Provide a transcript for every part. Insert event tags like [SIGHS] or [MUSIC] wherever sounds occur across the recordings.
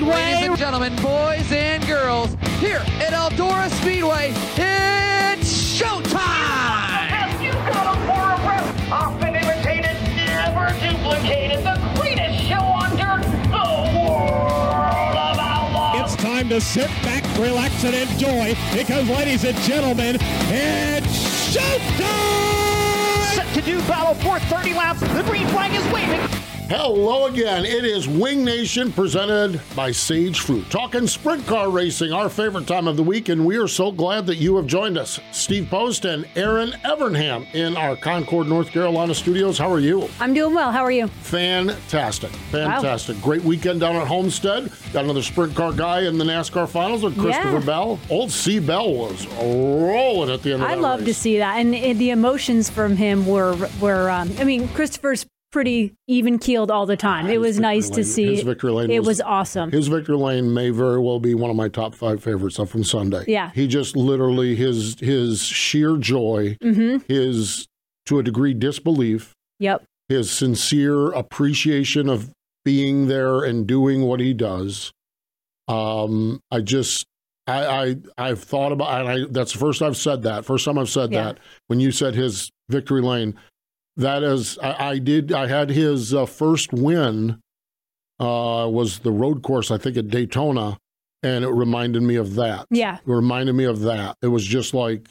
Speedway. Ladies and gentlemen, boys and girls, here at Eldora Speedway, it's showtime! Yes, you got 'em for a rep. Often imitated, never duplicated. The greatest show on dirt, the world of outlaws. It's time to sit back, relax, and enjoy because, ladies and gentlemen, it's showtime! Set to do battle for 30 laps. The green flag is waving. Hello again. It is Wing Nation presented by Sage Fruit. Talking sprint car racing, our favorite time of the week, and we are so glad that you have joined us. Steve Post and Erin Evernham in our Concord, North Carolina studios. How are you? I'm doing well. How are you? Fantastic. Fantastic. Great weekend down at Homestead. Got another sprint car guy in the NASCAR finals with Christopher Yeah. Bell. Old C. Bell was rolling at the end of I love to see that, and uh, the emotions from him were were. Um, I mean, Christopher's pretty even keeled all the time. It was victory nice to see. his victory lane it was- was awesome. His Victor Lane may very well be one of my top five favorites up from Sunday. Yeah. he just literally his his sheer joy, hmm his to a degree disbelief, Yep. his sincere appreciation of being there and doing what he does. Um, I just. I, I I've thought about and I that's the first I've said that first time I've said Yeah. that when you said his victory lane that is I, I did I had his uh, first win uh, was the road course I think at Daytona and it reminded me of that Yeah. it reminded me of that. It was just like,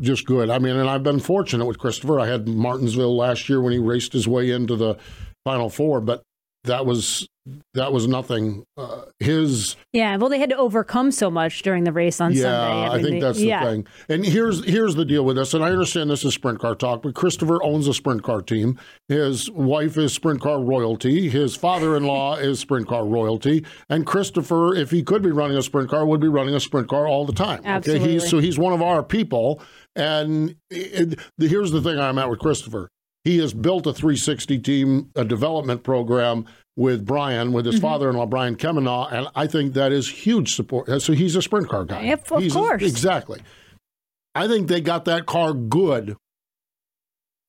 just good. I mean, and I've been fortunate with Christopher. I had Martinsville last year when he raced his way into the Final Four, but that was that was nothing. Uh, his Yeah. Well, they had to overcome so much during the race on Sunday. yeah, Sunday. I, mean, think they- that's the yeah. thing. And here's here's the deal with this. And I understand this is sprint car talk, but Christopher owns a sprint car team. His wife is sprint car royalty. His father-in-law [LAUGHS] is sprint car royalty. And Christopher, if he could be running a sprint car, would be running a sprint car all the time. Okay, he's so he's one of our people. And it, the, here's the thing I'm at with Christopher. He has built a 360 team, a development program with Brian, with his Mm-hmm. father-in-law Brian Kemenah, and I think that is huge support. So he's a sprint car guy. Yep, of He's a- course. exactly. I think they got that car good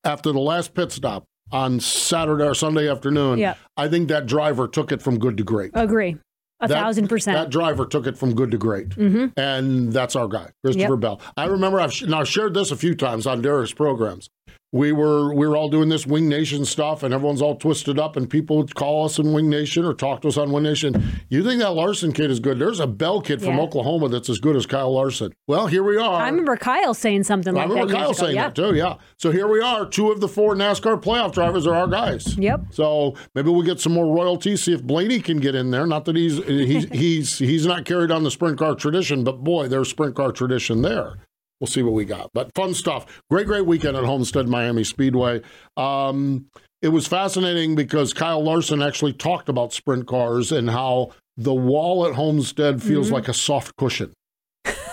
after the last pit stop on Saturday or Sunday afternoon. Yep. I think that driver took it from good to great. Agree. A That- thousand That driver took it from good to great, hmm and that's our guy, Christopher Yep. Bell. I remember I've sh- now I've shared this a few times on Derek's programs. We were we were all doing this Wing Nation stuff, and everyone's all twisted up, and people would call us in Wing Nation or talk to us on Wing Nation. You think that Larson kid is good? There's a Bell kid from Yeah. Oklahoma that's as good as Kyle Larson. Well, here we are. I remember Kyle saying something I like remember that. Kyle years ago. saying yeah. that too. Yeah. So here we are. Two of the four NASCAR playoff drivers are our guys. Yep. So maybe we'll get some more royalty. See if Blaney can get in there. Not that he's he's [LAUGHS] he's he's not carried on the sprint car tradition, but boy, there's sprint car tradition there. We'll see what we got. But fun stuff. Great, great weekend at Homestead Miami Speedway. Um, it was fascinating because Kyle Larson actually talked about sprint cars and how the wall at Homestead feels like a soft cushion.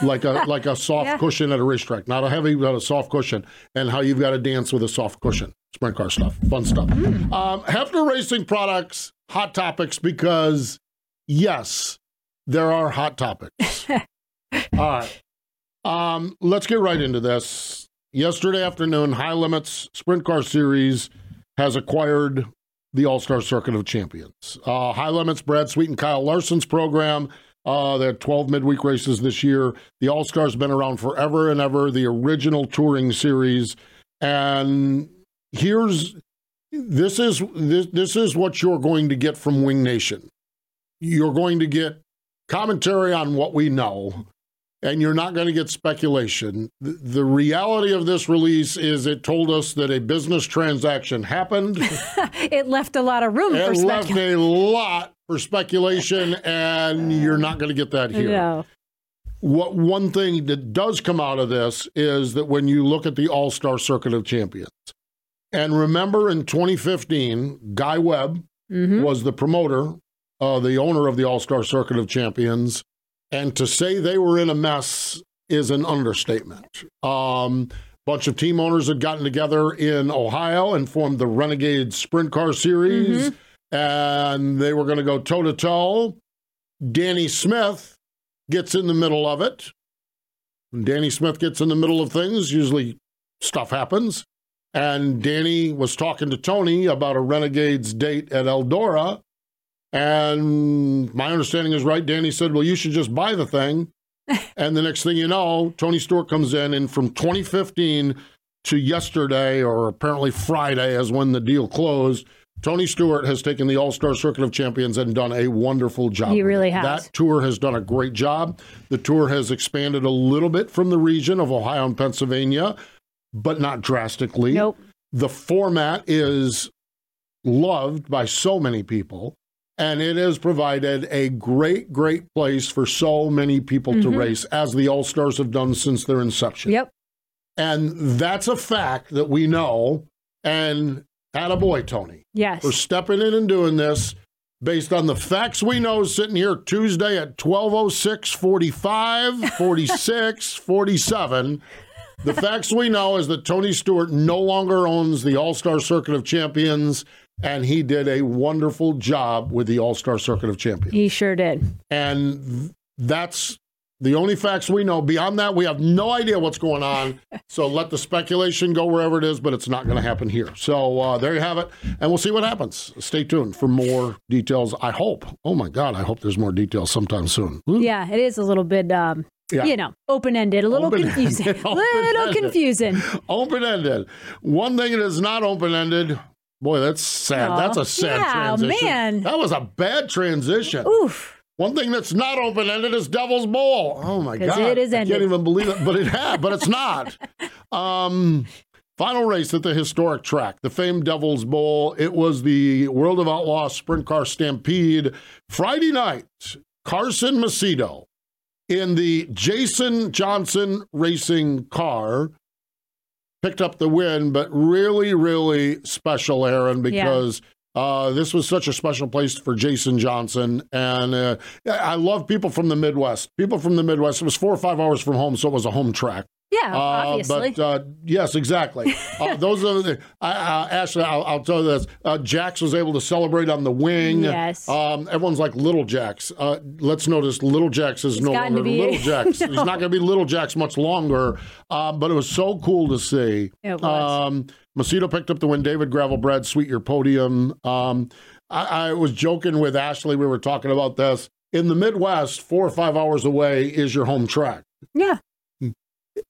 like a like a soft Yeah. cushion at a racetrack, not a heavy, but a soft cushion, and how you've got to dance with a soft cushion. Sprint car stuff, fun stuff. Um, Hepfner Racing Products, hot topics because yes, there are hot topics. [LAUGHS] All right, um, let's get right into this. Yesterday afternoon, High Limits Sprint Car Series has acquired the All Star Circuit of Champions. Uh, High Limits, Brad Sweet and Kyle Larson's program. Uh, they had 12 midweek races this year. The All Star's been around forever and ever, the original touring series. And here's this is this, this is what you're going to get from Wing Nation. You're going to get commentary on what we know, and you're not going to get speculation. The, reality of this release is it told us that a business transaction happened. [LAUGHS] It left a lot of room for It left speculation. a lot for speculation, and you're not going to get that here. No. What one thing that does come out of this is that when you look at the All Star Circuit of Champions, and remember in 2015, Guy Webb Mm-hmm. was the promoter, uh, the owner of the All Star Circuit of Champions, and to say they were in a mess is an understatement. Um, bunch of team owners had gotten together in Ohio and formed the Renegade Sprint Car Series, and they were going to go toe to toe. Danny Smith gets in the middle of it. When Danny Smith gets in the middle of things, usually stuff happens. And Danny was talking to Tony about a Renegades date at Eldora. And my understanding is right. Danny said, Well, you should just buy the thing. [LAUGHS] and the next thing you know, Tony Stewart comes in, and from 2015 to yesterday, or apparently Friday, as when the deal closed, Tony Stewart has taken the All Star Circuit of Champions and done a wonderful job. He really has. That tour has done a great job. The tour has expanded a little bit from the region of Ohio and Pennsylvania, but not drastically. Nope. The format is loved by so many people, and it has provided a great, great place for so many people to mm-hmm. race, as the All Stars have done since their inception. Yep. And that's a fact that we know. And attaboy, Tony, Yes. for stepping in and doing this based on the facts we know sitting here Tuesday at 1206 45 46 [LAUGHS] 47 the facts we know is that Tony Stewart no longer owns the All-Star Circuit of Champions and he did a wonderful job with the All-Star Circuit of Champions He sure did. and that's the only facts we know. Beyond that, we have no idea what's going on. [LAUGHS] So let the speculation go wherever it is, but it's not going to happen here. So uh, there you have it, and we'll see what happens. Stay tuned for more details. I hope. Oh my God, I hope there's more details sometime soon. Ooh. Yeah, it is a little bit, um, Yeah. you know, open ended, a little Open-ended. confusing. [LAUGHS] little confusing. Open ended. One thing that is not open ended. Boy, that's sad. Aw. That's a sad Yeah, transition. man. That was a bad transition. Oof. One thing that's not open ended is Devil's Bowl. Oh my god! it is I ended. can't even believe it, but it had, but it's not. [LAUGHS] Um, final race at the historic track, the famed Devil's Bowl. It was the World of Outlaws Sprint Car Stampede Friday night. Carson Macedo in the Jason Johnson racing car picked up the win, but really, really special, Erin, because uh, this was such a special place for Jason Johnson. And uh, I love people from the Midwest. People from the Midwest. It was four or five hours from home, so it was a home track. Yeah, Uh, obviously. but uh, yes, exactly. [LAUGHS] Uh, those are the. I, uh, Ashley, I'll, I'll tell you this. Uh, Jax was able to celebrate on the wing. Yes. Um, everyone's like Little Jax. Uh, let's notice Little Jax is no longer be- Little [LAUGHS] Jax. He's not going to be Little Jax much longer. Um, but it was so cool to see. It was. Um, Macedo picked up the win. David Gravel, Gravelbread, Sweet Your Podium. Um, I, I was joking with Ashley. We were talking about this. In the Midwest, four or five hours away is your home track. yeah.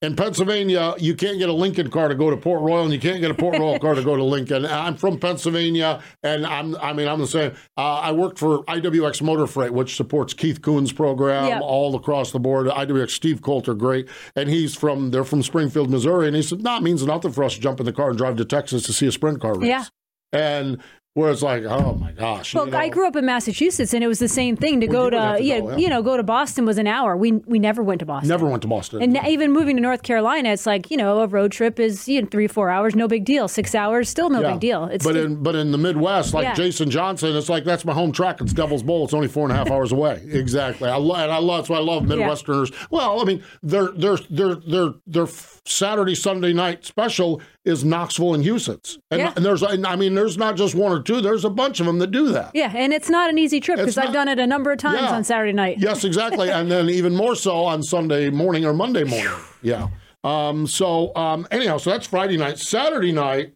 In Pennsylvania, you can't get a Lincoln car to go to Port Royal, and you can't get a Port Royal car to go to Lincoln. I'm from Pennsylvania, and I'm, I mean, I'm the same. Uh, I worked for IWX Motor Freight, which supports Keith Kunz program Yep. all across the board. IWX Steve Coulter, great, and he's from they're from Springfield, Missouri, and he said, "No, it means nothing for us to jump in the car and drive to Texas to see a sprint car race." Yeah. and where it's like, oh my gosh. Well, you know? I grew up in Massachusetts, and it was the same thing. To Well, go to, to yeah, go, yeah. you know, go to Boston was an hour. We we never went to Boston. Never went to Boston. And even moving to North Carolina, it's like you know, a road trip is you know, three four hours, no big deal. Six hours, still no Yeah. big deal. It's but in but in the Midwest, like Yeah. Jason Johnson, it's like that's my home track. It's Devil's Bowl. It's only four and a half [LAUGHS] hours away. Exactly. I love and I love that's why I love Midwesterners. Well, I mean, they're their their their their their Saturday Sunday night special is Knoxville and Huset's, and, Yeah. and there's and I mean, there's not just one or two. There's a bunch of them that do that. yeah, and it's not an easy trip because I've done it a number of times Yeah. on Saturday night. Yes, exactly. and then even more so on Sunday morning or Monday morning. Yeah. Um, so um, anyhow, so that's Friday night. Saturday night,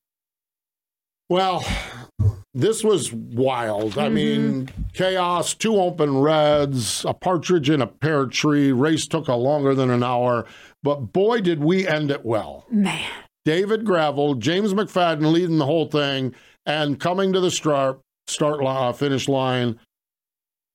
well, this was wild. I mean, chaos, two open reds, a partridge in a pear tree. Race took a longer than an hour, but boy, did we end it well. Man, David Gravel, James McFadden leading the whole thing, and coming to the start start li- uh, finish line.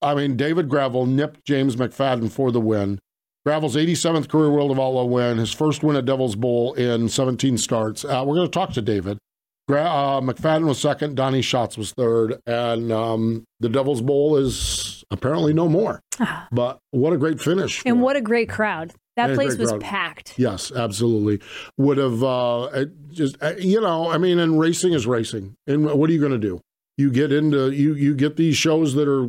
I mean, David Gravel nipped James McFadden for the win. Gravel's 87th career World of Outlaw win, his first win at Devil's Bowl in 17 starts. Uh, we're going to talk to David. Gra- uh, McFadden was second, Donny Schatz was third, and um, the Devil's Bowl is apparently no more. [SIGHS] but what a great finish. And what a great crowd. That place was crowd. packed. Yes, absolutely. Would have uh, just uh, you know, I mean, and racing is racing. And what are you going to do? You get into you you get these shows that are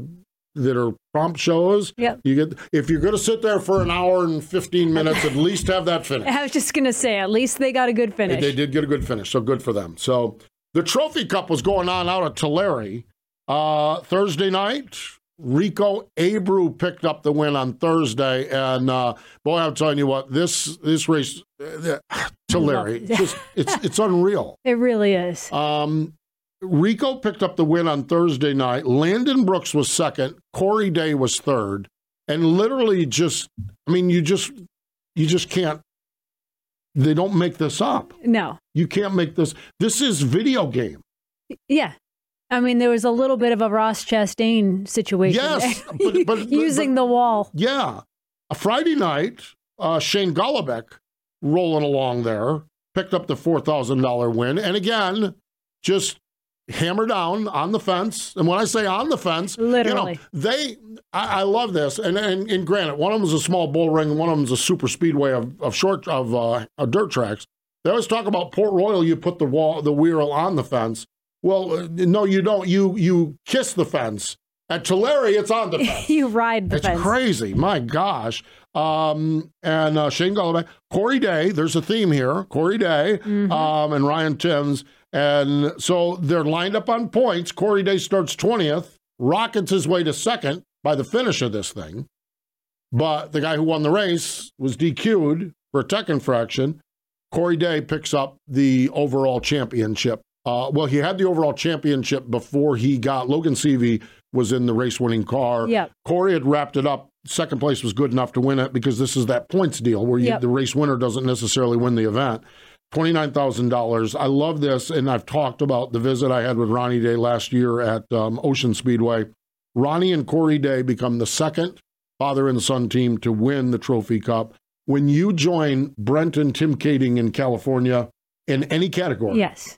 that are prompt shows. Yep. You get if you're going to sit there for an hour and 15 minutes, at least have that [LAUGHS] finish. I was just going to say, at least they got a good finish. They did get a good finish, so good for them. So the Trophy Cup was going on out at Tulare uh, Thursday night. Rico Abreu picked up the win on Thursday, and uh, boy, I'm telling you what, this this race, uh, Tulare, it. it's just it's it's unreal. It really is. Um, Rico picked up the win on Thursday night. Landon Brooks was second. Corey Day was third, and literally just, I mean, you just you just can't. They don't make this up. No. You can't make this. This is video game. Yeah. I mean, there was a little bit of a Ross Chastain situation. Yes, but- [LAUGHS] but- but- using the wall. Yeah. A Friday night, uh, Shane Golobic rolling along there, picked up the $4,000 win. And again, just hammer down on the fence. And when I say on the fence, Literally. you know, they, I, I love this. And, and, and granted, one of them is a small bull ring, one of them is a super speedway of, of short, of, uh, of dirt tracks. They always talk about Port Royal, you put the wall, the wheel on the fence. Well, uh, no, you don't. You, you kiss the fence. At Tulare, it's on the [LAUGHS] fence. you ride the It's fence. It's crazy. My gosh. Um, and uh, Shane Golobic, Corey Day, there's a theme here. Corey Day Mm-hmm. um, and Ryan Timms. And so they're lined up on points. Corey Day starts 20th, rockets his way to second by the finish of this thing. But the guy who won the race was DQ'd for a tech infraction. Corey Day picks up the overall championship. Uh, well, he had the overall championship before he got Logan Seavey was in the race winning car. Yep. Corey had wrapped it up. Second place was good enough to win it because this is that points deal where you, Yep. the race winner doesn't necessarily win the event. $29,000. I love this. And I've talked about the visit I had with Ronnie Day last year at um, Ocean Speedway. Ronnie and Corey Day become the second father and son team to win the Trophy Cup. When you join Brent and Tim Kaeding in California in any category, Yes.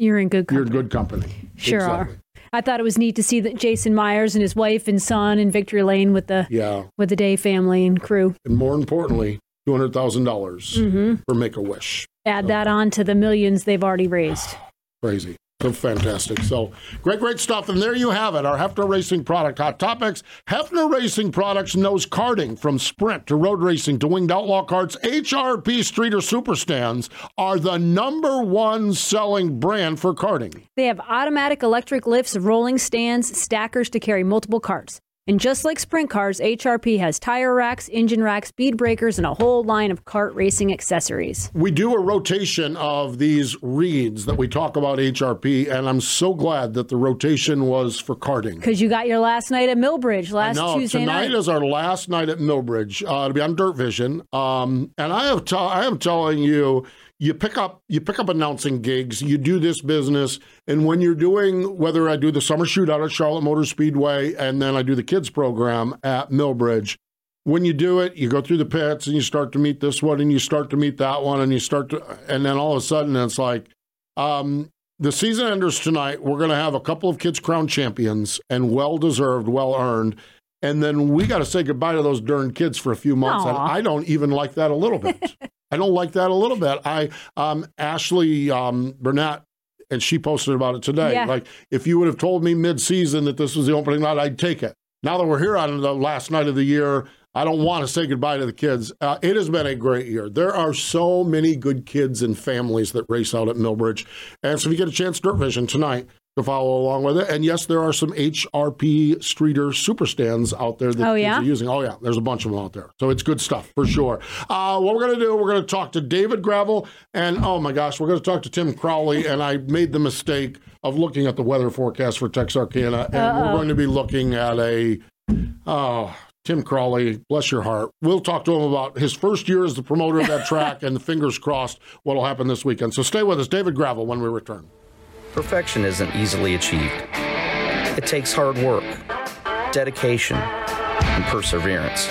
You're in good company. you're in good company. Sure Exactly. are. I thought it was neat to see that Jason Myers and his wife and son in Victory Lane with the Yeah. with the Day family and crew. And more importantly, $200,000 Mm-hmm. for Make a Wish. Add that on to the millions they've already raised. Crazy. So fantastic. So great, great stuff. And there you have it. Our Hepfner Racing product hot topics. Hepfner Racing products knows karting from sprint to road racing to winged outlaw karts. HRP Streeter Super Stands are the number one selling brand for karting. They have automatic electric lifts, rolling stands, stackers to carry multiple karts. And just like sprint cars, HRP has tire racks, engine racks, speed breakers, and a whole line of kart racing accessories. We do a rotation of these reads that we talk about HRP, and I'm so glad that the rotation was for karting. Because you got your last night at Millbridge last No, Tuesday tonight night. is our last night at Millbridge. Uh, to be on Dirt Vision, um, and I have t- I am telling you, you pick up you pick up announcing gigs. You do this business, and when you're doing whether I do the summer shootout at Charlotte Motor Speedway, and then I do the kids program at Millbridge. When you do it, you go through the pits and you start to meet this one, and you start to meet that one, and you start to, and then all of a sudden it's like, um, the season enders tonight. We're going to have a couple of kids crown champions and well deserved, well earned. And then we got to say goodbye to those darn kids for a few months. And I don't even like that a little bit. [LAUGHS] I don't like that a little bit. I, um, Ashley um, Burnett, and she posted about it today. Yeah. Like, if you would have told me mid season that this was the opening night, I'd take it. Now that we're here on the last night of the year, I don't want to say goodbye to the kids. Uh, it has been a great year. There are so many good kids and families that race out at Millbridge. And so if you get a chance, Dirt Vision tonight to follow along with it. And yes, there are some HRP Streeter super stands out there that Oh, kids yeah? are using. Oh, yeah, there's a bunch of them out there. So it's good stuff for sure. Uh, what we're going to do, we're going to talk to David Gravel. And oh my gosh, we're going to talk to Tim Crawley. and I made the mistake of looking at the weather forecast for Texarkana. And we're going to be looking at a. Oh, Tim Crawley, bless your heart. We'll talk to him about his first year as the promoter of that [LAUGHS] track and fingers crossed what'll happen this weekend. So stay with us, David Gravel, when we return. Perfection isn't easily achieved. It takes hard work, dedication, and perseverance.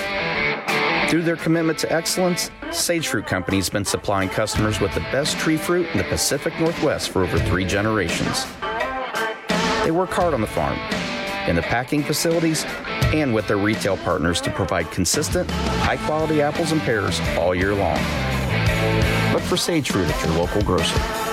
Through their commitment to excellence, Sage Fruit Company has been supplying customers with the best tree fruit in the Pacific Northwest for over three generations. They work hard on the farm, in the packing facilities, and with their retail partners to provide consistent, high quality apples and pears all year long. Look for Sage Fruit at your local grocer.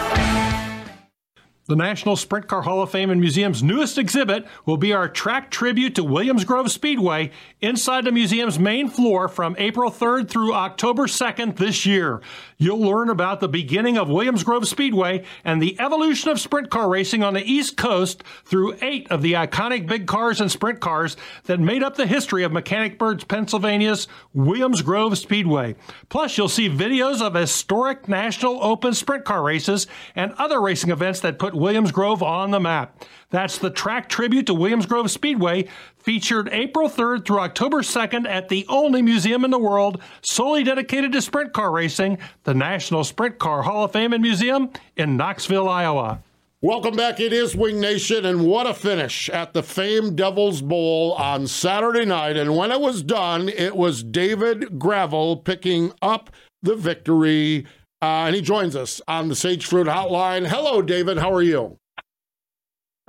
The National Sprint Car Hall of Fame and Museum's newest exhibit will be our track tribute to Williams Grove Speedway inside the museum's main floor from April 3rd through October 2nd this year. You'll learn about the beginning of Williams Grove Speedway and the evolution of sprint car racing on the East Coast through eight of the iconic big cars and sprint cars that made up the history of Mechanicsburg, Pennsylvania's Williams Grove Speedway. Plus, you'll see videos of historic National Open sprint car races and other racing events that put Williams Grove on the map. That's the track tribute to Williams Grove Speedway, featured April 3rd through October 2nd at the only museum in the world solely dedicated to sprint car racing, the National Sprint Car Hall of Fame and Museum in Knoxville, Iowa. Welcome back. It is Wing Nation, and what a finish at the famed Devil's Bowl on Saturday night. And when it was done, it was David Gravel picking up the victory. Uh, and he joins us on the Sage Fruit Hotline. Hello, David. How are you?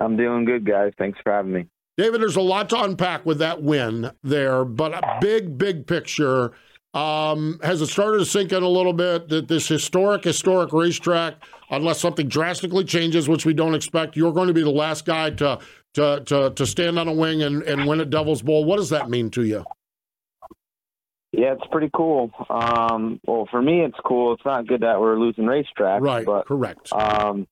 I'm doing good, guys. Thanks for having me. David, there's a lot to unpack with that win there, but a big, big picture. Um, has it started to sink in a little bit that this historic, historic racetrack, unless something drastically changes, which we don't expect, you're going to be the last guy to to to, to stand on a wing and, and win a Devil's Bowl? What does that mean to you? Yeah, it's pretty cool. Um, well, for me, it's cool. It's not good that we're losing racetracks, Right, But correct. um,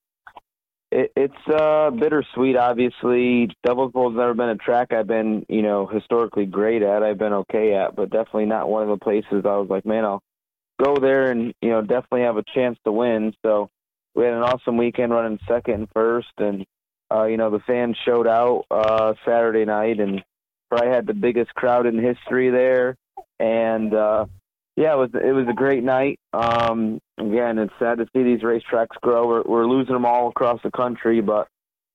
it, it's uh, bittersweet. Obviously, Devil's Bowl's never been a track I've been, you know, historically great at. I've been okay at, but definitely not one of the places I was like, man, I'll go there and you know definitely have a chance to win. So we had an awesome weekend running second and first, and uh, you know the fans showed out uh, Saturday night, and probably had the biggest crowd in history there. And uh, yeah, it was it was a great night. Um, again, it's sad to see these racetracks grow. We're, we're losing them all across the country, but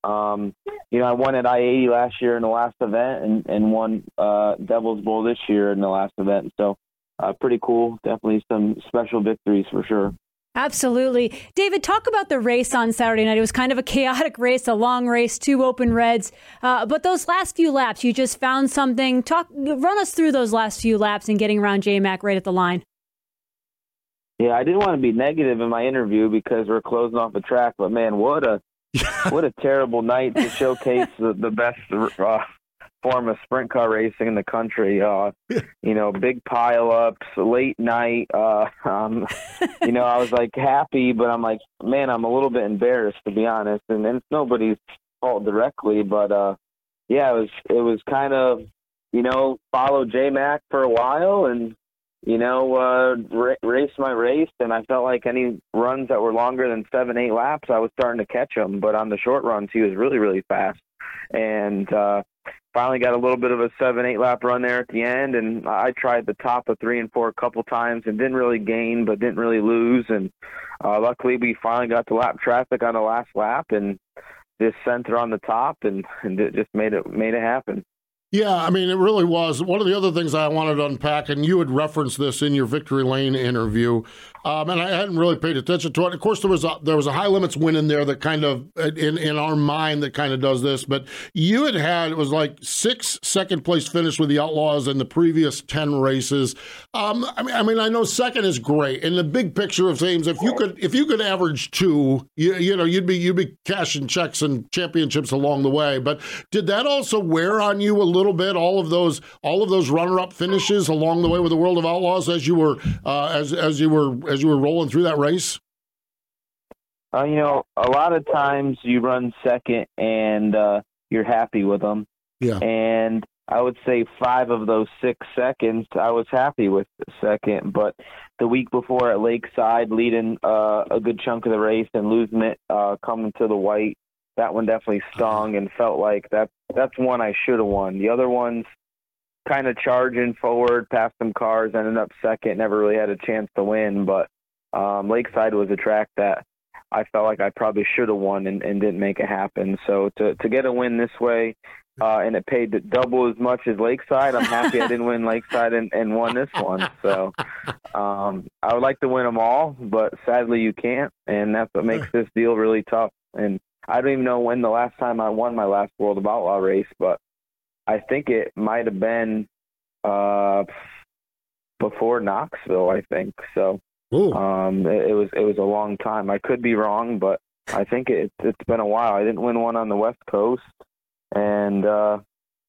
um, you know, I won at I eighty last year in the last event, and and won uh, Devil's Bowl this year in the last event. So uh, pretty cool. Definitely some special victories for sure. Absolutely. David, talk about the race on Saturday night. It was kind of a chaotic race, a long race, two open reds. Uh, but those last few laps, you just found something. Talk, run us through those last few laps and getting around J Mac right at the line. Yeah, I didn't want to be negative in my interview because we're closing off the track, but man, what a [LAUGHS] what a terrible night to showcase the, the best uh, form of sprint car racing in the country. Uh, [LAUGHS] you know, big pileups, late night. Uh, um, [LAUGHS] you know, I was like happy, but I'm like, man, I'm a little bit embarrassed to be honest, and, and it's nobody's fault directly, but uh, yeah, it was it was kind of you know follow J Mac for a while and you know, uh, ra- race my race, and I felt like any runs that were longer than seven, eight laps, I was starting to catch him. But on the short runs, he was really, really fast, and uh, finally got a little bit of a seven, eight lap run there at the end. And I tried the top of three and four a couple times and didn't really gain, but didn't really lose. And uh, luckily, we finally got to lap traffic on the last lap and just sent her on the top, and, and it just made it made it happen. Yeah, I mean, it really was. One of the other things I wanted to unpack, and you had referenced this in your Victory Lane interview, um, and I hadn't really paid attention to it. Of course, there was a there was a high limits win in there that kind of in in our mind that kind of does this. But you had had it was like six second place finish with the Outlaws in the previous ten races. Um, I mean, I mean, I know second is great in the big picture of things. If you could if you could average two, you, you know, you'd be you'd be cashing checks and championships along the way. But did that also wear on you a little bit? All of those all of those runner up finishes along the way with the World of Outlaws as you were uh, as as you were as you were rolling through that race? Uh, you know, a lot of times you run second and uh, you're happy with them. Yeah. And I would say five of those six seconds, I was happy with the second. But the week before at Lakeside, leading uh, a good chunk of the race and losing it, uh, coming to the white, that one definitely stung and felt like that. That's one I should have won. The other ones, kind of charging forward past some cars, ended up second. Never really had a chance to win, but um, Lakeside was a track that I felt like I probably should have won and, and didn't make it happen. So to to get a win this way, uh, and it paid double as much as Lakeside. I'm happy I didn't win Lakeside and, and won this one. So um, I would like to win them all, but sadly you can't, and that's what makes this deal really tough. And I don't even know when the last time I won my last World of Outlaw race, but I think it might have been uh, before Knoxville. I think so. Um, it, it was it was a long time. I could be wrong, but I think it, it's been a while. I didn't win one on the West Coast, and uh,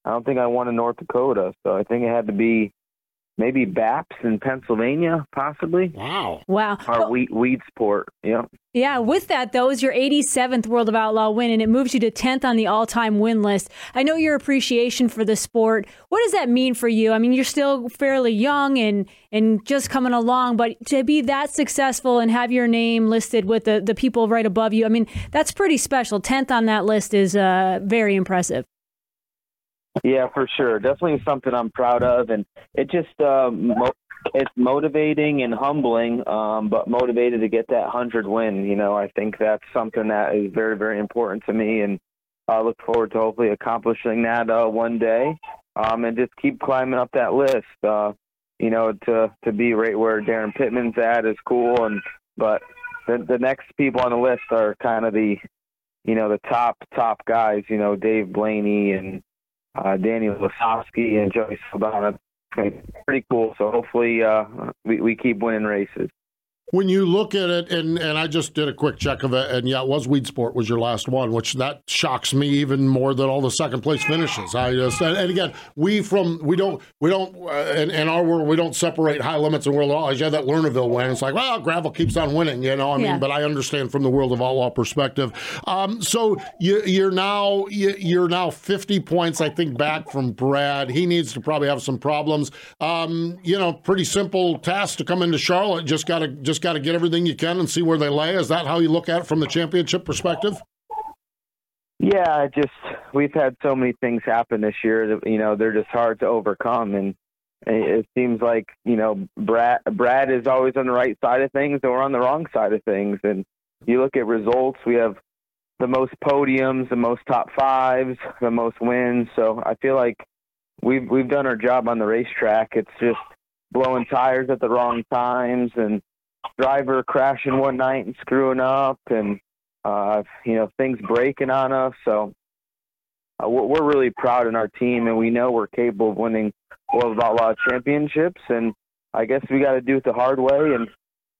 I don't think I won in North Dakota. So I think it had to be maybe Baps in Pennsylvania, possibly. Wow. Wow. Or Weed, Weedsport. Yeah. Yeah, with that, though, is your 87th World of Outlaw win, and it moves you to 10th on the all time win list. I know your appreciation for the sport. What does that mean for you? I mean, you're still fairly young and, and just coming along, but to be that successful and have your name listed with the, the people right above you, I mean, that's pretty special. 10th on that list is uh, very impressive. Yeah, for sure. Definitely something I'm proud of, and it just uh, mo- it's motivating and humbling, um, but motivated to get that hundred win. You know, I think that's something that is very, very important to me, and I look forward to hopefully accomplishing that uh, one day, um, and just keep climbing up that list. Uh, you know, to to be right where Daryn Pittman's at is cool, and but the the next people on the list are kind of the you know the top top guys. You know, Dave Blaney and uh, Daniel Lasoski and Joey Saldana. Pretty cool. So hopefully uh, we, we keep winning races. When you look at it, and, and I just did a quick check of it, and yeah, it was Weed Sport was your last one, which that shocks me even more than all the second place finishes. I just and, and again, we from we don't we don't uh, in, in, our world we don't separate high limits and world of outlaws. You had that Lernerville win. It's like well, gravel keeps on winning, you know. I mean, Yeah. but I understand from the world of outlaw perspective. Um, so you, you're now you, you're now 50 points, I think, back from Brad. He needs to probably have some problems. Um, you know, pretty simple task to come into Charlotte. Just gotta just gotta get everything you can and see where they lay. Is that how you look at it from the championship perspective? Yeah, just we've had so many things happen this year that you know they're just hard to overcome, and it seems like you know Brad Brad is always on the right side of things, or on the wrong side of things. And you look at results, we have the most podiums, the most top fives, the most wins. So I feel like we've we've done our job on the racetrack. It's just blowing tires at the wrong times and driver crashing one night and screwing up and uh, you know things breaking on us. So uh, we're, really proud in our team, and we know we're capable of winning World of Outlaw championships. And I guess we got to do it the hard way, and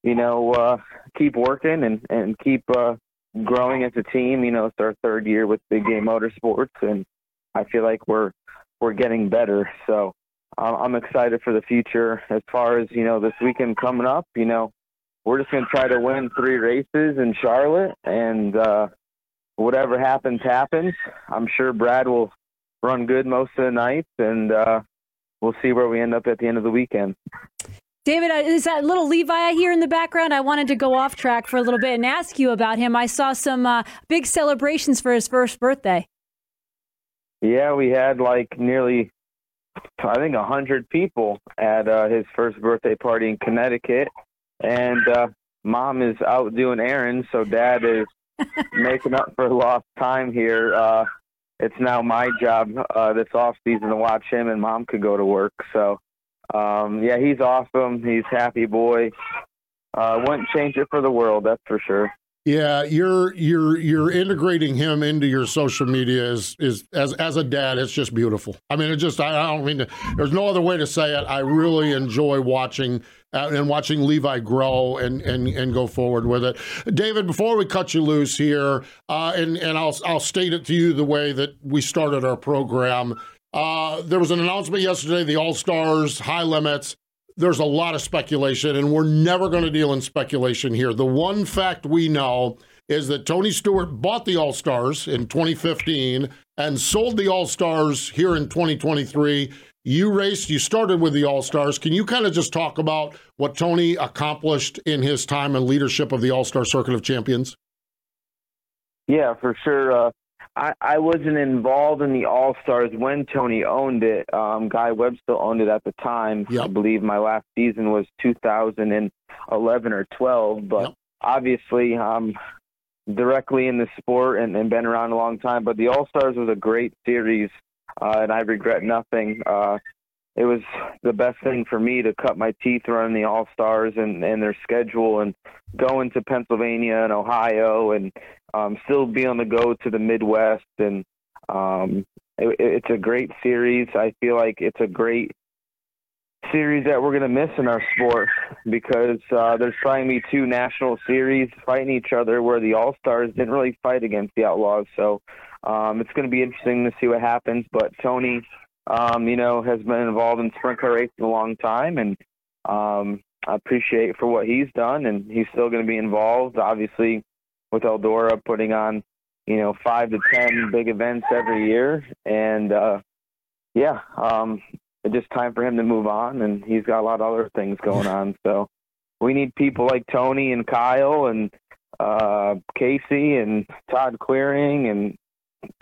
you know uh, keep working and and keep uh, growing as a team. You know, it's our third year with Big Game Motorsports, and I feel like we're we're getting better. So um, I'm excited for the future. As far as you know, this weekend coming up, you know, we're just going to try to win three races in Charlotte, and uh, whatever happens, happens. I'm sure Brad will run good most of the nights, and uh, we'll see where we end up at the end of the weekend. David, uh, is that little Levi I hear in the background? I wanted to go off track for a little bit and ask you about him. I saw some uh, big celebrations for his first birthday. Yeah, we had like nearly, I think, a hundred people at uh, his first birthday party in Connecticut, and uh, mom is out doing errands, so dad is making up for lost time here. Uh, it's now my job uh, this off season to watch him, and mom could go to work. So, um, yeah, he's awesome. He's happy boy. Uh, wouldn't change it for the world, that's for sure. Yeah, you're you're you're integrating him into your social media is is as as a dad, it's just beautiful. I mean, it just I, don't mean to. There's no other way to say it. I really enjoy watching uh, and watching Levi grow and and and go forward with it. David, before we cut you loose here, uh, and and I'll I'll state it to you the way that we started our program. Uh, there was an announcement yesterday, the All Stars high limits there's a lot of speculation, and we're never going to deal in speculation here. The one fact we know is that Tony Stewart bought the All Stars in 2015 and sold the All Stars here in 2023. You raced, you started with the All Stars. Can you kind of just talk about what Tony accomplished in his time and leadership of the All Star Circuit of Champions? Yeah, for sure. Uh, I, I wasn't involved in the All Stars when Tony owned it. Um, Guy Webb still owned it at the time. I believe my last season was 2011 or 12. But obviously, I'm directly in the sport and, and been around a long time. But the All Stars was a great series uh, and I regret nothing. Uh, it was the best thing for me to cut my teeth running the All Stars and, and their schedule and going to Pennsylvania and Ohio and um, still be on the go to the Midwest. And um, it, it's a great series. I feel like it's a great series that we're going to miss in our sport because uh, there's trying to be two national series fighting each other where the All Stars didn't really fight against the Outlaws. So um, it's going to be interesting to see what happens. But Tony um, you know, has been involved in sprint car racing a long time, and um, I appreciate for what he's done, and he's still going to be involved, obviously, with Eldora putting on, you know, five to ten big events every year, and uh, yeah, um, just time for him to move on, and he's got a lot of other things going on, so we need people like Tony and Kyle and uh, Casey and Todd Clearing and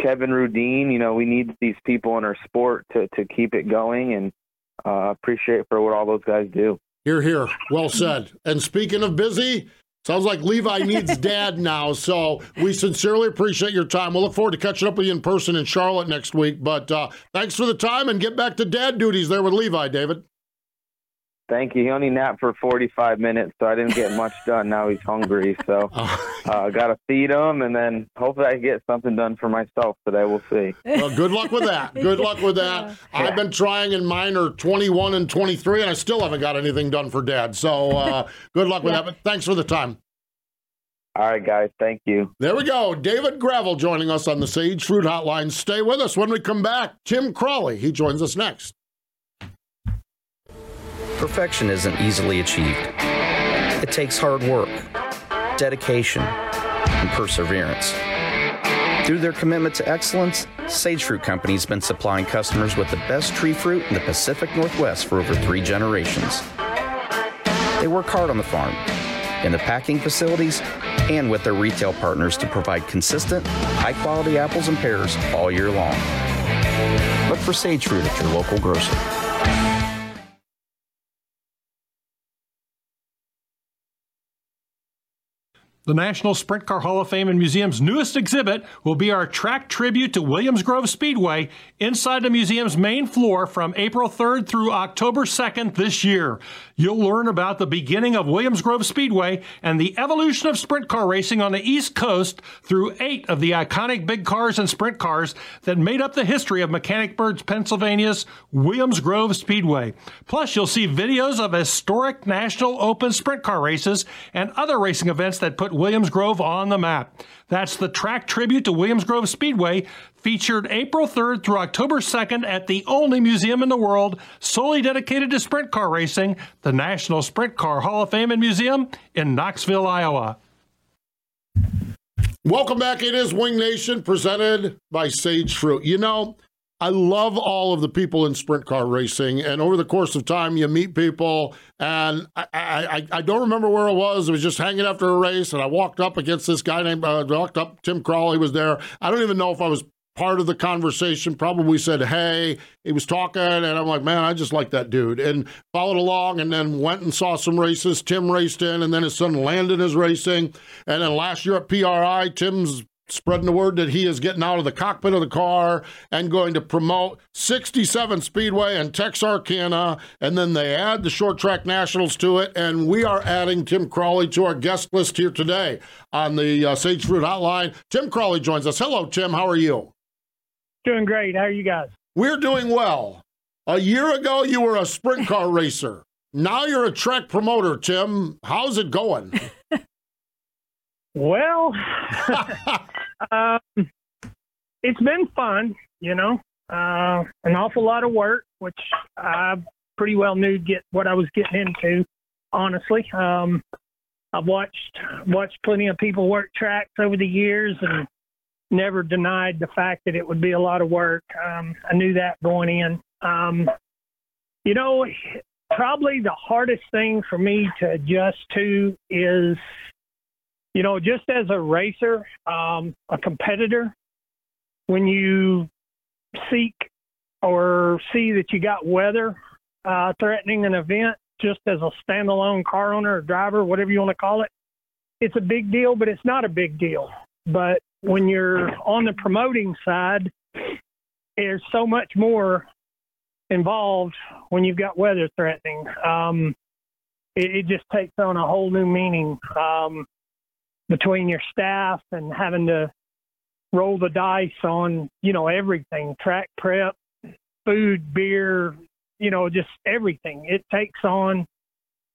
Kevin Rudeen, you know, we need these people in our sport to, to keep it going and uh, appreciate for what all those guys do. Here, here. Well said. And speaking of busy, sounds like Levi needs [LAUGHS] dad now. So we sincerely appreciate your time. We'll look forward to catching up with you in person in Charlotte next week. But uh, thanks for the time and get back to dad duties there with Levi, David. Thank you. He only napped for 45 minutes, so I didn't get much [LAUGHS] done. Now he's hungry, so oh. uh, got to feed him, and then hopefully I get something done for myself today. We'll see. Well, good luck with that. Good luck with that. [LAUGHS] Yeah. I've been trying, and mine are 21 and 23, and I still haven't got anything done for Dad. So uh, good luck with yeah. that. But thanks for the time. All right, guys. Thank you. There we go. David Gravel joining us on the Sage Fruit Hotline. Stay with us when we come back. Tim Crawley, he joins us next. Perfection isn't easily achieved. It takes hard work, dedication, and perseverance. Through their commitment to excellence, Sage Fruit Company has been supplying customers with the best tree fruit in the Pacific Northwest for over three generations. They work hard on the farm, in the packing facilities, and with their retail partners to provide consistent, high quality apples and pears all year long. Look for Sage Fruit at your local grocer. The National Sprint Car Hall of Fame and Museum's newest exhibit will be our track tribute to Williams Grove Speedway inside the museum's main floor from April 3rd through October 2nd this year. You'll learn about the beginning of Williams Grove Speedway and the evolution of sprint car racing on the East Coast through eight of the iconic big cars and sprint cars that made up the history of Mechanicsburg, Pennsylvania's Williams Grove Speedway. Plus, you'll see videos of historic National Open sprint car races and other racing events that put Williams Grove on the map. That's the track tribute to Williams Grove Speedway, featured April 3rd through October 2nd at the only museum in the world solely dedicated to sprint car racing, the National Sprint Car Hall of Fame and Museum in Knoxville, Iowa. Welcome back. It is Wing Nation presented by Sage Fruit. You know, I love all of the people in sprint car racing, and over the course of time, you meet people. And I, I, I don't remember where it was. It was just hanging after a race, and I walked up against this guy named uh, walked up. Tim Crawley was there. I don't even know if I was part of the conversation. Probably said, "Hey." He was talking, and I'm like, "Man, I just like that dude." And followed along, and then went and saw some races. Tim raced in, and then his son Landon is racing. And then last year at PRI, Tim's spreading the word that he is getting out of the cockpit of the car and going to promote 67 Speedway and Texarkana. And then they add the short track nationals to it. And we are adding Tim Crawley to our guest list here today on the uh, Sage Fruit Hotline. Tim Crawley joins us. Hello, Tim. How are you? Doing great. How are you guys? We're doing well. A year ago, you were a sprint car racer. Now you're a track promoter, Tim. How's it going? [LAUGHS] Well, [LAUGHS] um, it's been fun, you know, uh, an awful lot of work, which I pretty well knew get what I was getting into. Honestly, um, I've watched watched plenty of people work tracks over the years, and never denied the fact that it would be a lot of work. Um, I knew that going in. Um, you know, probably the hardest thing for me to adjust to is you know, just as a racer, um, a competitor, when you seek or see that you got weather uh, threatening an event, just as a standalone car owner or driver, whatever you want to call it, it's a big deal, but it's not a big deal. But when you're on the promoting side, there's so much more involved when you've got weather threatening. Um, it, it just takes on a whole new meaning um, between your staff and having to roll the dice on you know everything track prep food beer you know just everything. It takes on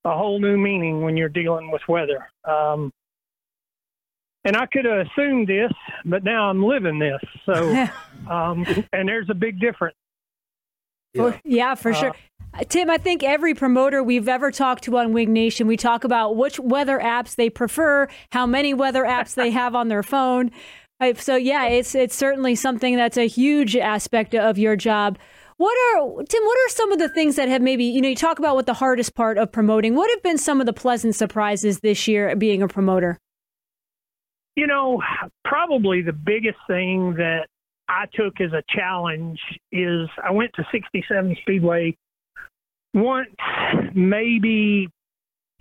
a whole new meaning when you're dealing with weather. Um, and i could have assumed this but now i'm living this so [LAUGHS] um, and there's a big difference. Yeah, yeah for sure. Uh, Tim, I think every promoter we've ever talked to on Winged Nation, we talk about which weather apps they prefer, how many weather apps they have on their phone. So yeah, it's it's certainly something that's a huge aspect of your job. What are Tim? What are some of the things that have maybe you know you talk about what the hardest part of promoting? What have been some of the pleasant surprises this year being a promoter? You know, probably the biggest thing that I took as a challenge is I went to 67 Speedway once, maybe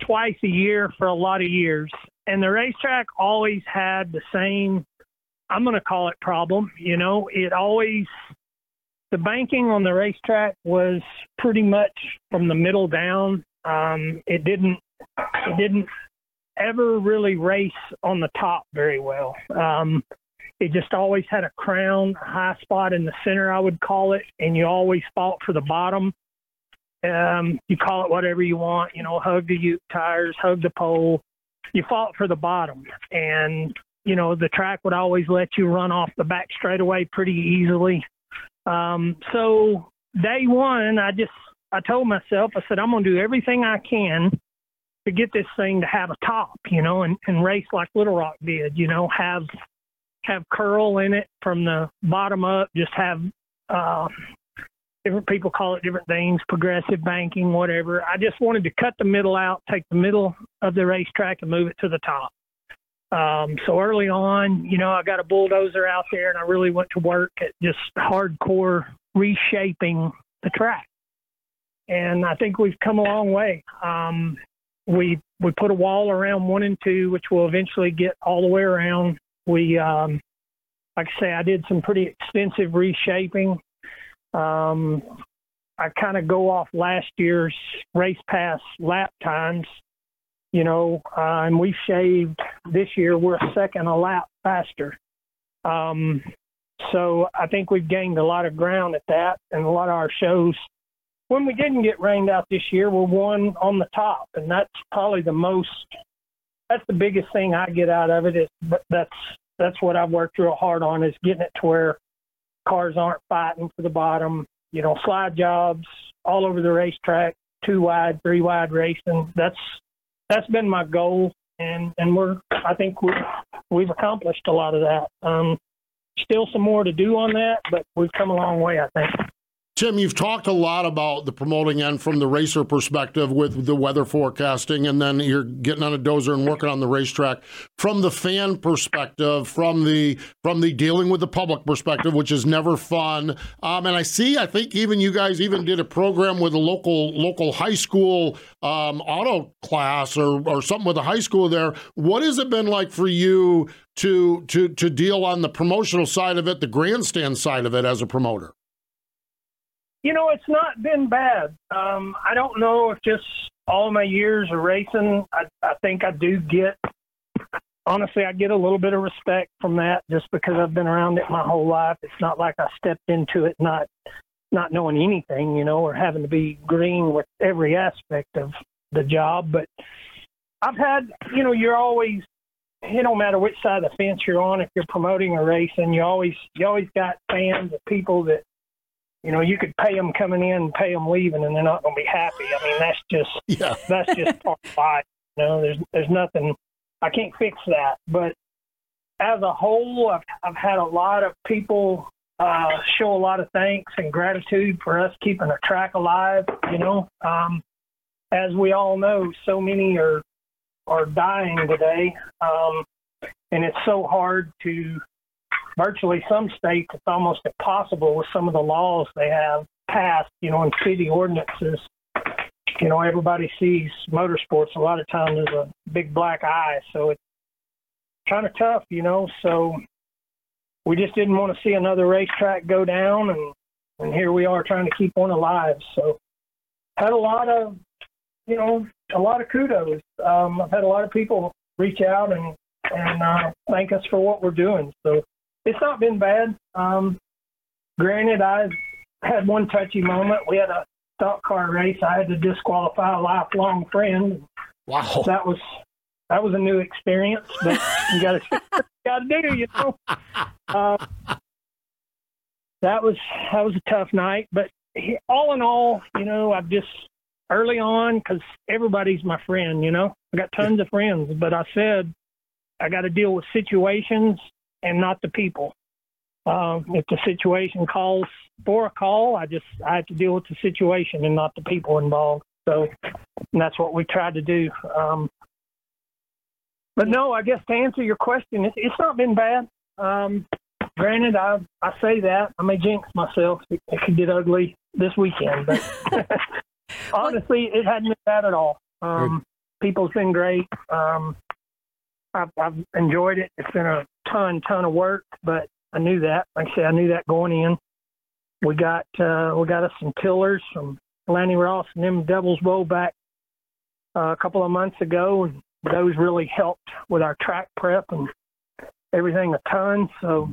twice a year for a lot of years. And the racetrack always had the same, I'm going to call it problem. You know, it always, the banking on the racetrack was pretty much from the middle down. Um, it didn't, it didn't ever really race on the top very well. Um, it just always had a crown, a high spot in the center, I would call it, and you always fought for the bottom. Um, you call it whatever you want, you know, hug the Ute tires, hug the pole. You fought for the bottom, and you know the track would always let you run off the back straightaway pretty easily. Um, so day one, I just I told myself, I said I'm going to do everything I can to get this thing to have a top, you know, and, and race like Little Rock did, you know, have have curl in it from the bottom up, just have uh, different people call it different things, progressive banking, whatever. I just wanted to cut the middle out, take the middle of the racetrack and move it to the top. Um, so early on, you know, I got a bulldozer out there and I really went to work at just hardcore reshaping the track. And I think we've come a long way. Um, we we put a wall around one and two, which will eventually get all the way around we, um, like I say, I did some pretty extensive reshaping. Um, I kind of go off last year's race pass lap times, you know, uh, and we shaved this year. We're a second a lap faster. Um, so I think we've gained a lot of ground at that, and a lot of our shows. When we didn't get rained out this year, we're one on the top, and that's probably the most that's the biggest thing I get out of it. Is that's that's what I've worked real hard on is getting it to where cars aren't fighting for the bottom. You know, slide jobs all over the racetrack, two wide, three wide racing. That's that's been my goal, and and we're I think we we've accomplished a lot of that. Um, still some more to do on that, but we've come a long way, I think. Tim, you've talked a lot about the promoting end from the racer perspective with the weather forecasting, and then you're getting on a dozer and working on the racetrack. From the fan perspective, from the from the dealing with the public perspective, which is never fun. Um, and I see, I think even you guys even did a program with a local local high school um, auto class or or something with a high school there. What has it been like for you to to to deal on the promotional side of it, the grandstand side of it as a promoter? You know, it's not been bad. Um, I don't know if just all my years of racing, I, I think I do get, honestly, I get a little bit of respect from that just because I've been around it my whole life. It's not like I stepped into it not not knowing anything, you know, or having to be green with every aspect of the job. But I've had, you know, you're always it don't matter which side of the fence you're on if you're promoting a race and you always you always got fans of people that you know, you could pay them coming in, pay them leaving, and they're not going to be happy. I mean, that's just [LAUGHS] yeah. that's just [LAUGHS] part of life. You know, there's there's nothing I can't fix that. But as a whole, I've I've had a lot of people uh, show a lot of thanks and gratitude for us keeping the track alive. You know, um, as we all know, so many are are dying today, um, and it's so hard to virtually some states it's almost impossible with some of the laws they have passed, you know, in city ordinances. You know, everybody sees motorsports a lot of times as a big black eye, so it's kind of tough, you know. So we just didn't want to see another racetrack go down, and and here we are trying to keep one alive. So had a lot of, you know, a lot of kudos. Um, I've had a lot of people reach out and and uh, thank us for what we're doing. So it's not been bad. Um, granted, I had one touchy moment. We had a stock car race. I had to disqualify a lifelong friend. Wow, that was that was a new experience, but [LAUGHS] you got to got to do, you know. Uh, that was that was a tough night, but he, all in all, you know, I've just early on because everybody's my friend. You know, I got tons of friends, but I said I got to deal with situations and not the people. Um, if the situation calls for a call, I just I have to deal with the situation and not the people involved. So that's what we tried to do. Um, but no, I guess to answer your question, it's, it's not been bad. Um, granted, I I say that I may jinx myself. It, it could get ugly this weekend, but [LAUGHS] [LAUGHS] honestly, it hadn't been bad at all. Um, people's been great. Um, I've, I've enjoyed it. It's been a ton, ton of work, but I knew that. Like I said, I knew that going in. We got uh, we got us some tillers from Lanny Ross and them Devil's Bowl back uh, a couple of months ago, and those really helped with our track prep and everything a ton. So,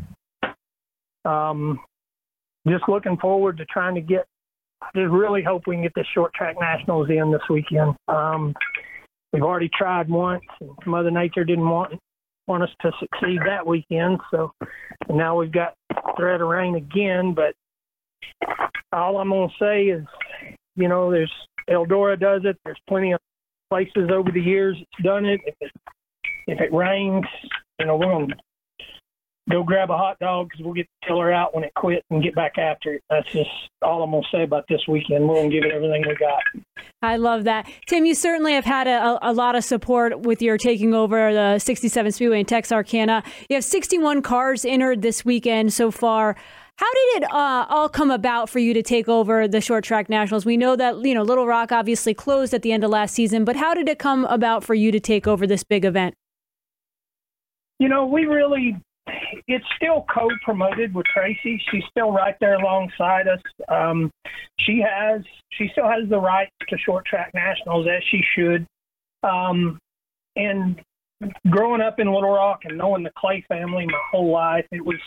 um, just looking forward to trying to get. I Just really hope we can get this short track nationals in this weekend. Um, we've already tried once, and Mother Nature didn't want want us to succeed that weekend. So now we've got threat of rain again. But all I'm going to say is, you know, there's Eldora does it. There's plenty of places over the years it's done it. If it, if it rains, you know, we're to go grab a hot dog because we'll get the tiller out when it quits and get back after it. That's just all I'm going to say about this weekend. We're going to give it everything we got. I love that. Tim, you certainly have had a, a lot of support with your taking over the 67 Speedway in Texarkana. You have 61 cars entered this weekend so far. How did it uh, all come about for you to take over the short track nationals? We know that you know Little Rock obviously closed at the end of last season, but how did it come about for you to take over this big event? You know, we really it's still co-promoted with Tracy. She's still right there alongside us. Um, she has, she still has the right to short track nationals as she should. Um, and growing up in Little Rock and knowing the Clay family my whole life, it was,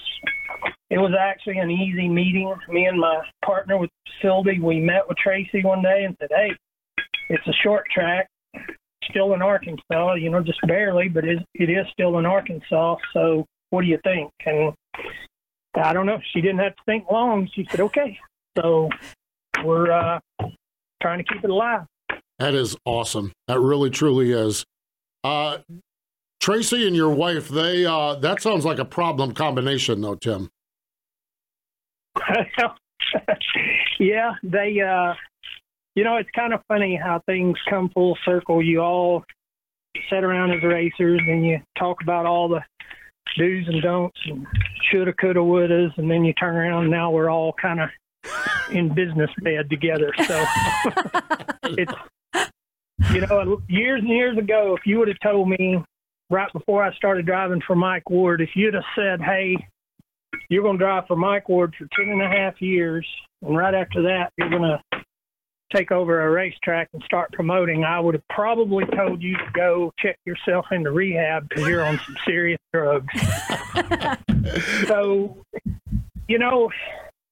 it was actually an easy meeting. Me and my partner with Sildy, we met with Tracy one day and said, "Hey, it's a short track." Still in Arkansas, you know, just barely, but it, it is still in Arkansas. So what do you think? And I don't know. She didn't have to think long. She said, okay. So we're uh, trying to keep it alive. That is awesome. That really, truly is. Uh, Tracy and your wife, they uh, that sounds like a problem combination, though, Tim. [LAUGHS] yeah, they. Uh, you know, it's kind of funny how things come full circle. You all sit around as racers and you talk about all the do's and don'ts and shoulda, coulda, wouldas, and then you turn around and now we're all kind of in business bed together. So [LAUGHS] it's you know years and years ago, if you would have told me right before I started driving for Mike Ward, if you'd have said, "Hey, you're going to drive for Mike Ward for ten and a half years, and right after that, you're going to take over a racetrack and start promoting, I would have probably told you to go check yourself into rehab because you're on some serious drugs. [LAUGHS] so, you know,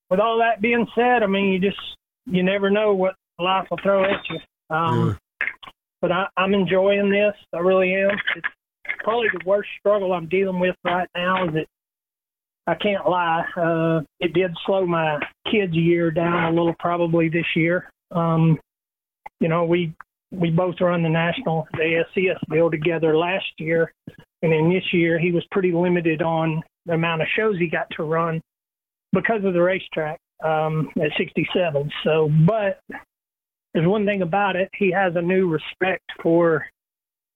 with all that being said, I mean, you just you never know what life will throw at you. Um, yeah. But I, I'm enjoying this. I really am. It's probably the worst struggle I'm dealing with right now. Is that I can't lie. Uh, it did slow my kids' year down a little, probably this year. Um, you know, we we both run the national the ASCS deal together last year, and then this year he was pretty limited on the amount of shows he got to run because of the racetrack um, at 67. So, but there's one thing about it: he has a new respect for.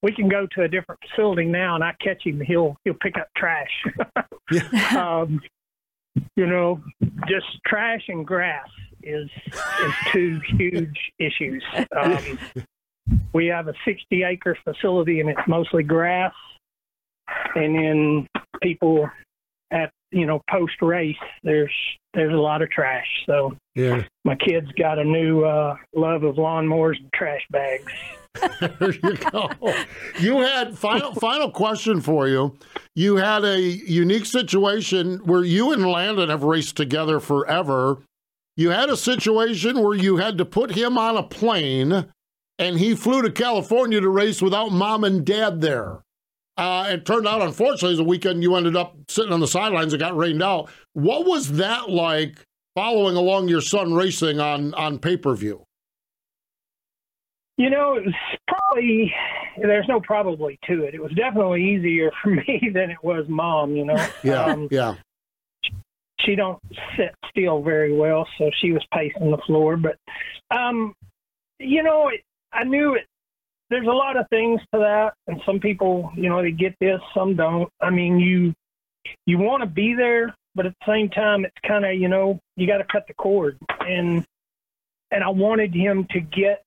We can go to a different facility now, and I catch him. He'll he'll pick up trash. [LAUGHS] [LAUGHS] um, you know, just trash and grass is is two huge issues. Um, we have a 60 acre facility and it's mostly grass, and then people at you know, post race, there's there's a lot of trash. So Yeah. my kids got a new uh, love of lawnmowers and trash bags. [LAUGHS] there you go. You had final final question for you. You had a unique situation where you and Landon have raced together forever. You had a situation where you had to put him on a plane and he flew to California to race without mom and dad there. Uh, it turned out, unfortunately, a weekend you ended up sitting on the sidelines. It got rained out. What was that like following along your son racing on on pay per view? You know, probably there's no probably to it. It was definitely easier [LAUGHS] for me than it was mom. You know, Yeah, Um, yeah. She don't sit still very well, so she was pacing the floor. But um, you know, I knew it. There's a lot of things to that, and some people, you know, they get this, some don't. I mean, you you want to be there, but at the same time, it's kind of you know you got to cut the cord, and and I wanted him to get,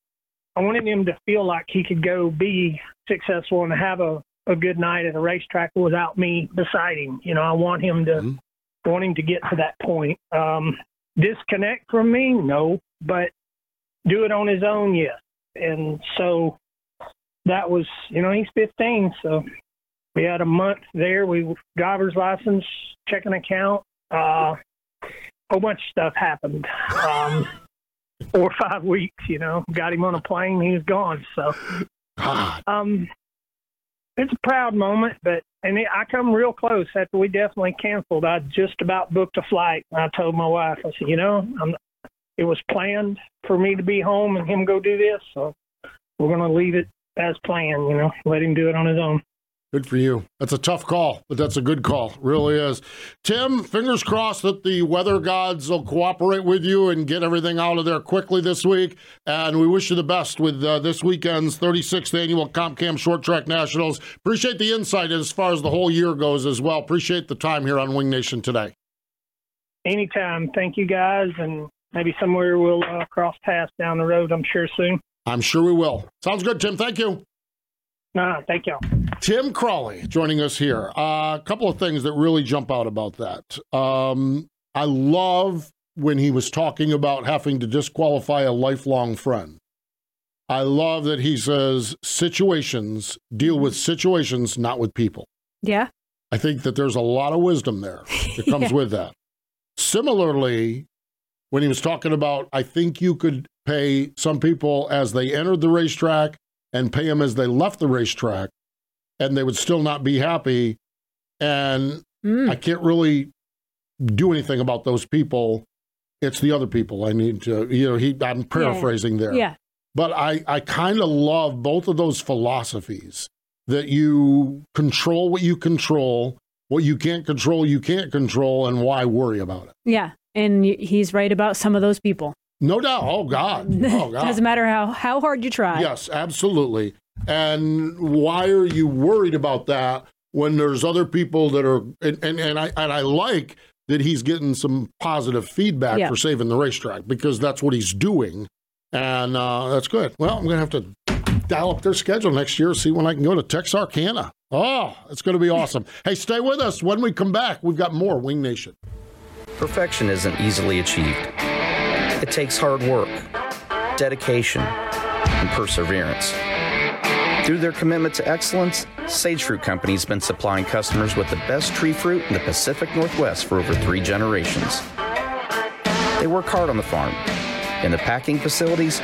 I wanted him to feel like he could go be successful and have a a good night at a racetrack without me beside him. You know, I want him to want him to get to that point. Um, disconnect from me, no, but do it on his own, yes. And so that was, you know, he's 15, so we had a month there. We driver's license, checking account, uh, whole bunch of stuff happened. Um, four or five weeks, you know, got him on a plane, he was gone. So, um, it's a proud moment, but and it, I come real close after we definitely canceled. I just about booked a flight. I told my wife, I said, you know, I'm, it was planned for me to be home and him go do this, so we're to leave it as planned. You know, let him do it on his own. Good for you. That's a tough call, but that's a good call. Really is. Tim, fingers crossed that the weather gods will cooperate with you and get everything out of there quickly this week. And we wish you the best with uh, this weekend's 36th annual Comp Cam Short Track Nationals. Appreciate the insight as far as the whole year goes as well. Appreciate the time here on Winged Nation today. Anytime. Thank you guys, and maybe somewhere we'll uh, cross paths down the road. I'm sure soon. I'm sure we will. Sounds good, Tim. Thank you. Nah, thank you. Tim Crawley joining us here. Uh, a couple of things that really jump out about that. Um, I love when he was talking about having to disqualify a lifelong friend. I love that he says situations deal with situations, not with people. Yeah. I think that there's a lot of wisdom there that comes [LAUGHS] Yeah. with that. Similarly, when he was talking about, I think you could pay some people as they entered the racetrack and pay them as they left the racetrack, and they would still not be happy. And hmm. I can't really do anything about those people. It's the other people I need to, you know, he, I'm paraphrasing there. Yeah. But I, I kind of love both of those philosophies that you control what you control, what you can't control, you can't control, and why worry about it. Yeah. And he's right about some of those people. No doubt. Oh, God. [LAUGHS] Oh, God. Doesn't matter how, how hard you try. Yes, absolutely. And why are you worried about that when there's other people that are and and, and I and I like that he's getting some positive feedback Yeah. for saving the racetrack because that's what he's doing. And uh, that's good. Well, I'm going to have to dial up their schedule next year, see when I can go to Texarkana. Oh, it's going to be [LAUGHS] awesome. hey, stay with us. When we come back, we've got more Winged Nation. Perfection isn't easily achieved. It takes hard work, dedication, and perseverance. Through their commitment to excellence, Sage Fruit Company has been supplying customers with the best tree fruit in the Pacific Northwest for over three generations. They work hard on the farm, in the packing facilities,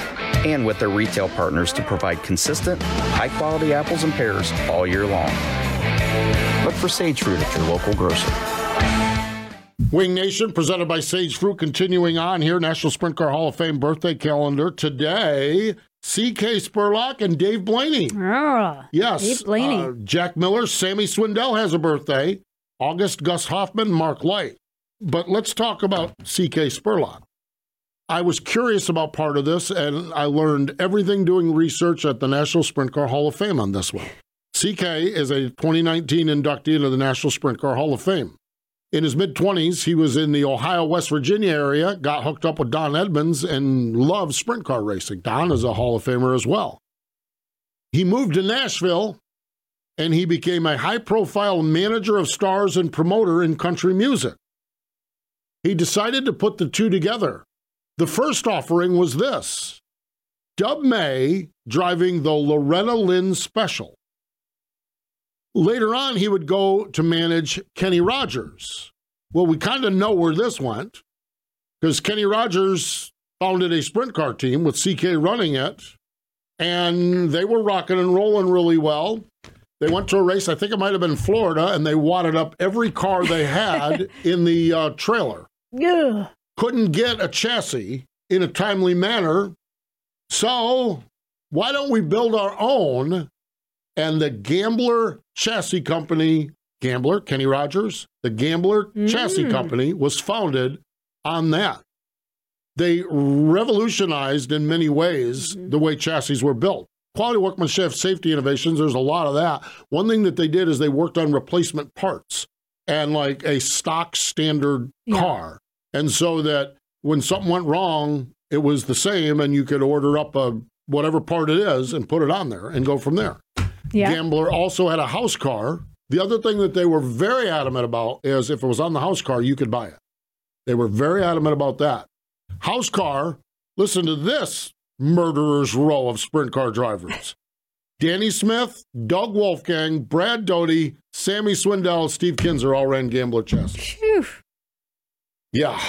and with their retail partners to provide consistent, high quality apples and pears all year long. Look for Sage Fruit at your local grocer. Winged Nation, presented by Sage Fruit, continuing on here, National Sprint Car Hall of Fame birthday calendar. Today, CK Spurlock and Dave Blaney. Yes. Dave Blaney. uh, Jack Miller, Sammy Swindell has a birthday. August, Gus Hoffman, Mark Light. But let's talk about CK Spurlock. I was curious about part of this, and I learned everything doing research at the National Sprint Car Hall of Fame on this one. CK is a 2019 inductee into the National Sprint Car Hall of Fame. In his mid 20s, he was in the Ohio, West Virginia area, got hooked up with Don Edmunds, and loved sprint car racing. Don is a Hall of Famer as well. He moved to Nashville and he became a high profile manager of stars and promoter in country music. He decided to put the two together. The first offering was this Dub May driving the Loretta Lynn Special. Later on, he would go to manage Kenny Rogers. Well, we kind of know where this went because Kenny Rogers founded a sprint car team with CK running it, and they were rocking and rolling really well. They went to a race, I think it might have been Florida, and they wadded up every car they had [LAUGHS] in the uh, trailer. Yeah. Couldn't get a chassis in a timely manner. So, why don't we build our own? And the Gambler Chassis Company, Gambler, Kenny Rogers, the Gambler Chassis Mm. Company was founded on that. They revolutionized in many ways the way chassis were built. Quality workmanship, safety innovations, there's a lot of that. One thing that they did is they worked on replacement parts and like a stock standard Yeah. car. And so that when something went wrong, it was the same and you could order up a whatever part it is and put it on there and go from there. Yeah. Gambler also had a house car. The other thing that they were very adamant about is if it was on the house car, you could buy it. They were very adamant about that. House car, listen to this murderer's row of sprint car drivers. [LAUGHS] Danny Smith, Doug Wolfgang, Brad Doty, Sammy Swindell, Steve Kinzer all ran Gambler Chassis. Phew. Yeah,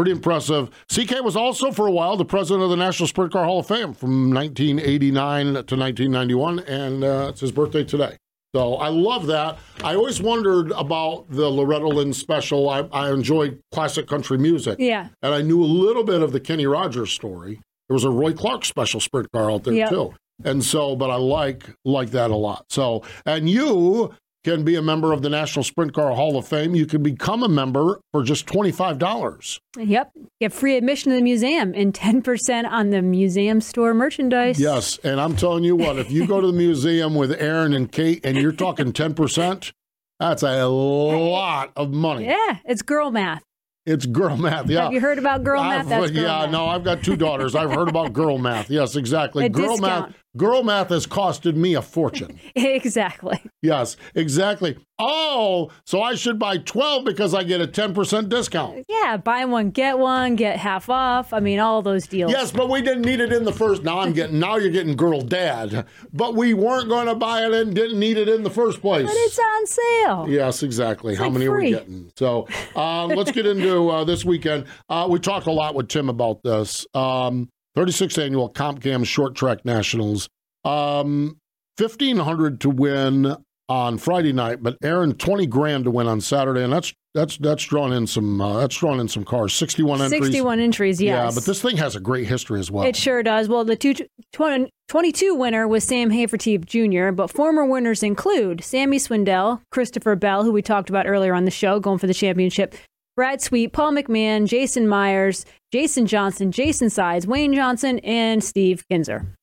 pretty impressive. CK was also for a while the president of the National Sprint Car Hall of Fame from 1989 to 1991, and uh, it's his birthday today. So I love that. I always wondered about the Loretta Lynn special. I, I enjoyed classic country music. Yeah. And I knew a little bit of the Kenny Rogers story. There was a Roy Clark special sprint car out there Yep. too. And so, but I like like that a lot. So, and you can be a member of the National Sprint Car Hall of Fame. You can become a member for just twenty five dollars. Yep. Get free admission to the museum and 10% on the museum store merchandise. Yes, and I'm telling you what, if you go to the museum with Erin and Kate, and you're talking ten percent, that's a lot of money. Yeah, it's girl math. It's girl math. Yeah. Have you heard about girl math? Girl yeah, math. no, I've got two daughters. I've heard about girl math. Yes, exactly. [LAUGHS] A girl discount. math. Girl math has costed me a fortune. [LAUGHS] exactly. yes, exactly. Oh, so I should buy 12 because I get a 10% discount. Yeah, buy one, get one, get half off. I mean, all those deals. Yes, but we didn't need it in the first. Now I'm getting. Now you're getting girl dad. But we weren't going to buy it and didn't need it in the first place. But it's on sale. Yes, exactly. How like many are we getting? So uh, let's get into uh, this weekend. Uh, we talked a lot with Tim about this. Um, 36th annual CompCam Short Track Nationals. Um, 1500 to win on Friday night, but Erin 20 grand to win on Saturday, and that's that's that's drawn in some uh, that's drawn in some cars. 61 entries. 61 entries, yes. Yeah, but this thing has a great history as well. It sure does. Well, the two, 20, 22 winner was Sam Hafertepe Jr., but former winners include Sammy Swindell, Christopher Bell, who we talked about earlier on the show, going for the championship, Brad Sweet, Paul McMahon, Jason Meyers, Jason Johnson, Jason Sides, Wayne Johnson, and Steve Kinzer.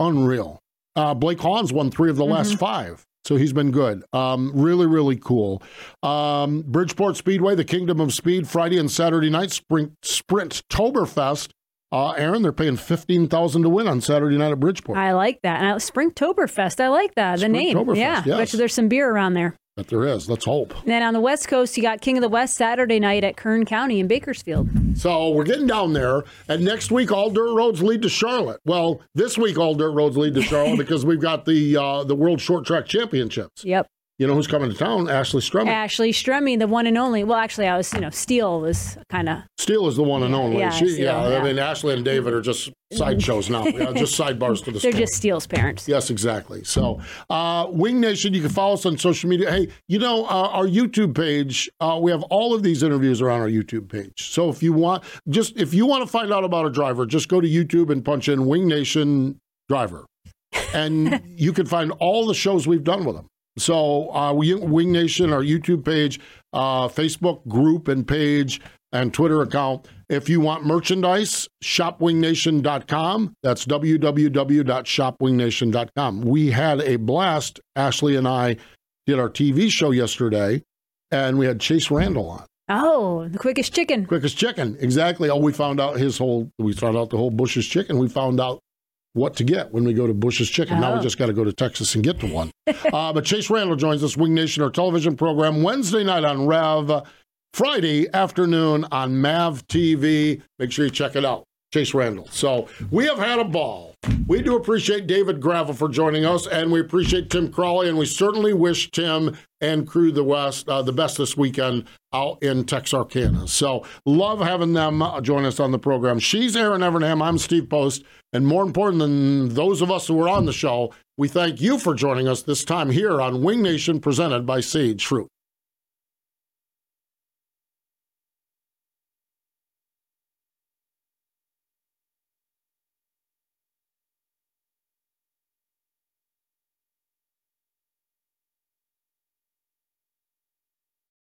unreal. Uh, Blake Hahn won three of the last five, so he's been good. Um, really, really cool. Um, Bridgeport Speedway, the Kingdom of Speed, Friday and Saturday night sprint Sprint Toberfest. Uh, Erin, they're paying fifteen thousand to win on Saturday night at Bridgeport. I like that. And I, Springtoberfest, I like that. The name. Yeah. yes. Bet you there's some beer around there. But there is. Let's hope. And then on the West Coast, you got King of the West Saturday night at Kern County in Bakersfield. So we're getting down there, and next week all dirt roads lead to Charlotte. Well, this week all dirt roads lead to Charlotte [LAUGHS] because we've got the uh, the World Short Track Championships. Yep. You know who's coming to town? Ashley Stremme. Ashley Stremme, the one and only. Well, actually, I was, you know, Steele was kind of. Steele is the one and only. yeah, she, Steele, yeah, yeah. I mean, Ashley and David are just [LAUGHS] sideshows now. Yeah, just sidebars to the show. They're story. just Steele's parents. Yes, exactly. So, uh, Winged Nation, you can follow us on social media. Hey, you know, uh, our YouTube page, uh, we have all of these interviews are on our YouTube page. So if you want, just if you want to find out about a driver, just go to YouTube and punch in Winged Nation driver, and [LAUGHS] you can find all the shows we've done with them. So, uh, we, Winged Nation, our YouTube page, uh, Facebook group and page, and Twitter account. If you want merchandise, shopwingnation.com. That's www.shopwingnation.com. We had a blast. Ashley and I did our TV show yesterday, and we had Chase Randall on. Oh, the quickest chicken. Quickest chicken, exactly. Oh, we found out his whole. We found out the whole Bush's chicken. We found out what to get when we go to Bush's Chicken. Now we Oh. just got to go to Texas and get to one. [LAUGHS] uh, but Chase Randall joins us, Winged Nation, our television program, Wednesday night on Rev, Friday afternoon on Mav TV. Make sure you check it out. Chase Randall. So we have had a ball. We do appreciate David Gravel for joining us, and we appreciate Tim Crawley, and we certainly wish Tim and Crew the West uh, the best this weekend out in Texarkana. So love having them uh, join us on the program. She's Erin Evernham. I'm Steve Post, and more important than those of us who were on the show, we thank you for joining us this time here on Winged Nation, presented by Sage Fruit.